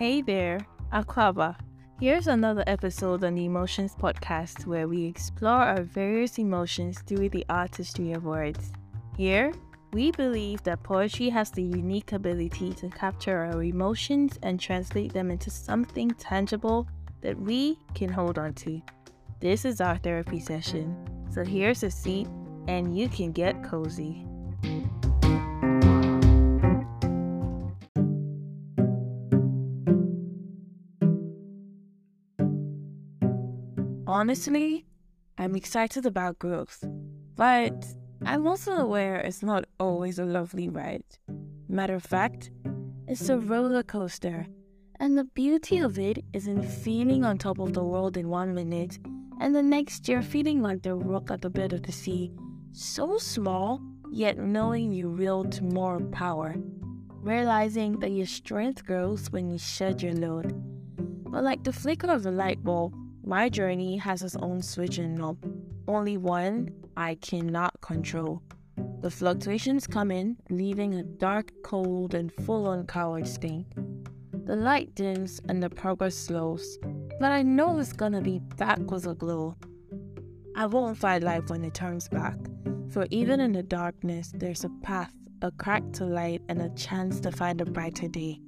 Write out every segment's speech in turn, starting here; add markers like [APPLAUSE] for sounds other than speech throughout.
Hey there, Aquaba. Here's another episode on the Emotions Podcast where we explore our various emotions through the artistry of words. Here, we believe that poetry has the unique ability to capture our emotions and translate them into something tangible that we can hold on to. This is our therapy session, so here's a seat and you can get cozy. Honestly, I'm excited about growth, but I'm also aware it's not always a lovely ride. Matter of fact, it's a roller coaster, and the beauty of it is in feeling on top of the world in one minute, and the next you're feeling like the rock at the bed of the sea, so small, yet knowing you wield more power. Realizing that your strength grows when you shed your load. But like the flicker of a light bulb, my journey has its own switch and knob, only one I cannot control. The fluctuations come in, leaving a dark, cold, and full on coward state. The light dims and the progress slows, but I know it's gonna be back with a glow. I won't fight life when it turns back, for even in the darkness, there's a path, a crack to light, and a chance to find a brighter day.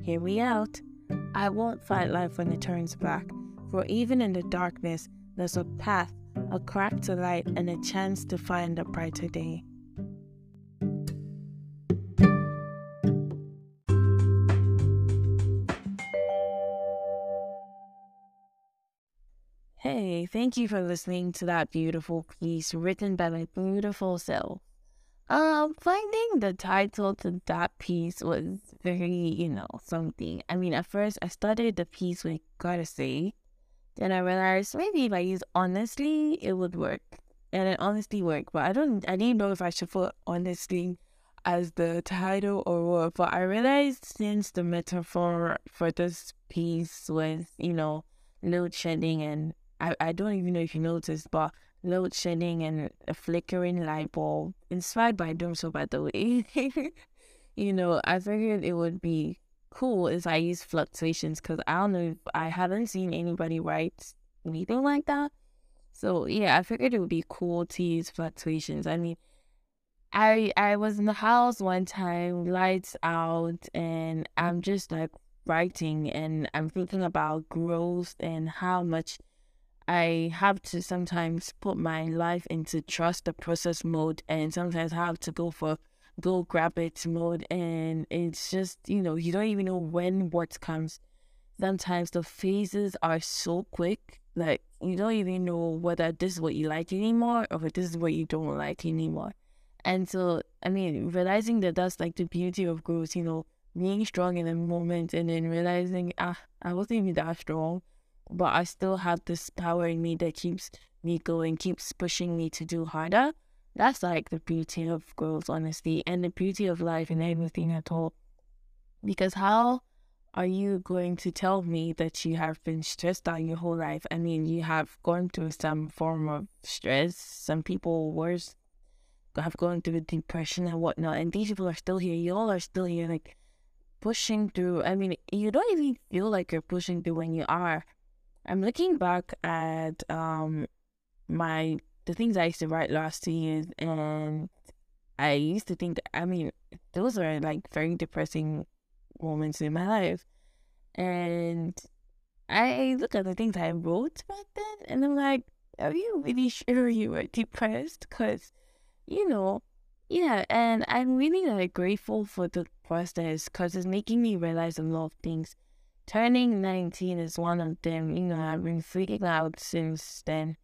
Hear me out. I won't fight life when it turns back, for even in the darkness, there's a path, a crack to light, and a chance to find a brighter day. Hey, thank you for listening to that beautiful piece written by my beautiful self. Um, finding the title to that piece was very, you know, something. I mean, at first I started the piece with gotta say, then I realized maybe if I use honestly, it would work. And it honestly worked. But I don't I didn't know if I should put honestly as the title or what. But I realized since the metaphor for this piece was, you know, load shedding and I, I don't even know if you noticed, but load shedding and a flickering light bulb, inspired by Doom So by the way. [LAUGHS] you know, I figured it would be cool is I use fluctuations because I don't know I haven't seen anybody write anything like that. So yeah, I figured it would be cool to use fluctuations. I mean, I I was in the house one time, lights out, and I'm just like writing and I'm thinking about growth and how much I have to sometimes put my life into trust the process mode and sometimes have to go for go grab it mode and it's just you know you don't even know when what comes. Sometimes the phases are so quick like you don't even know whether this is what you like anymore or this is what you don't like anymore. And so i mean realizing that that's like the beauty of growth you know being strong in a moment and then realizing ah i wasn't even that strong but i still have this power in me that keeps me going keeps pushing me to do harder that's like the beauty of growth, honestly, and the beauty of life and everything at all. Because how are you going to tell me that you have been stressed out your whole life? I mean, you have gone through some form of stress. Some people worse have gone through depression and whatnot, and these people are still here. Y'all are still here, like pushing through. I mean, you don't even feel like you're pushing through when you are. I'm looking back at um my the things I used to write last two years, and I used to think, that I mean, those are like very depressing moments in my life. And I look at the things I wrote back then, and I'm like, are you really sure you were depressed? Because, you know, yeah, and I'm really like grateful for the process because it's making me realize a lot of things. Turning 19 is one of them. You know, I've been freaking out since then.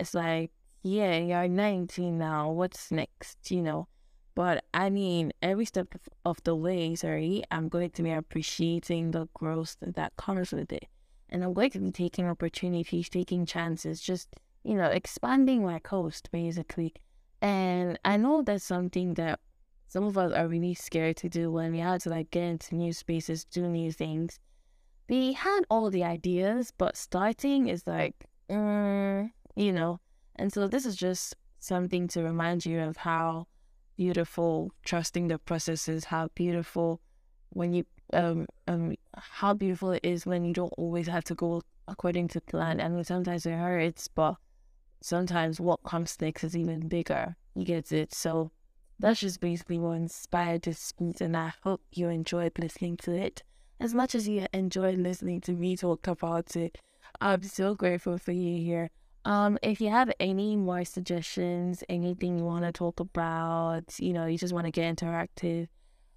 It's like yeah, you're 19 now. What's next? You know, but I mean, every step of the way, sorry, I'm going to be appreciating the growth that comes with it. And I'm going to be taking opportunities, taking chances, just, you know, expanding my coast, basically. And I know that's something that some of us are really scared to do when we have to like get into new spaces, do new things. We had all the ideas, but starting is like, mm, you know, and so this is just something to remind you of how beautiful trusting the process is, how beautiful when you um um how beautiful it is when you don't always have to go according to plan. And sometimes it hurts, but sometimes what comes next is even bigger. You get it? So that's just basically what inspired this speech, and I hope you enjoyed listening to it as much as you enjoyed listening to me talk about it. I'm so grateful for you here. Um, if you have any more suggestions, anything you want to talk about, you know, you just want to get interactive,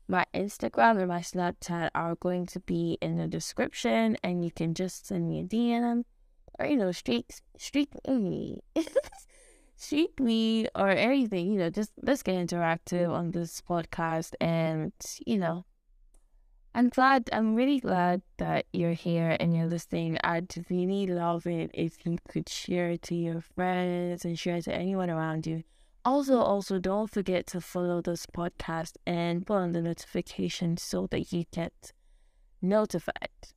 my Instagram and my Snapchat are going to be in the description, and you can just send me a DM or you know, streak streak me, [LAUGHS] streak me or anything. You know, just let's get interactive on this podcast, and you know, I'm glad, I'm really glad that you're here and you're listening. I'd really love it if you could share it to your friends and share it to anyone around you. Also, also don't forget to follow this podcast and put on the notification so that you get notified,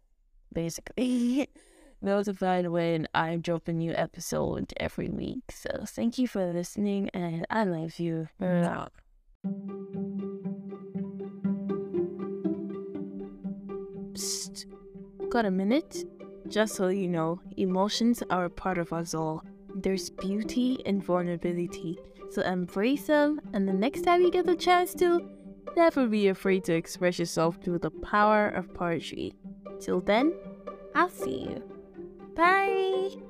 basically. [LAUGHS] notified when I drop a new episode every week. So thank you for listening and I love you. Mm. Psst. Got a minute? Just so you know, emotions are a part of us all. There's beauty in vulnerability, so embrace them, and the next time you get the chance to, never be afraid to express yourself through the power of poetry. Till then, I'll see you. Bye!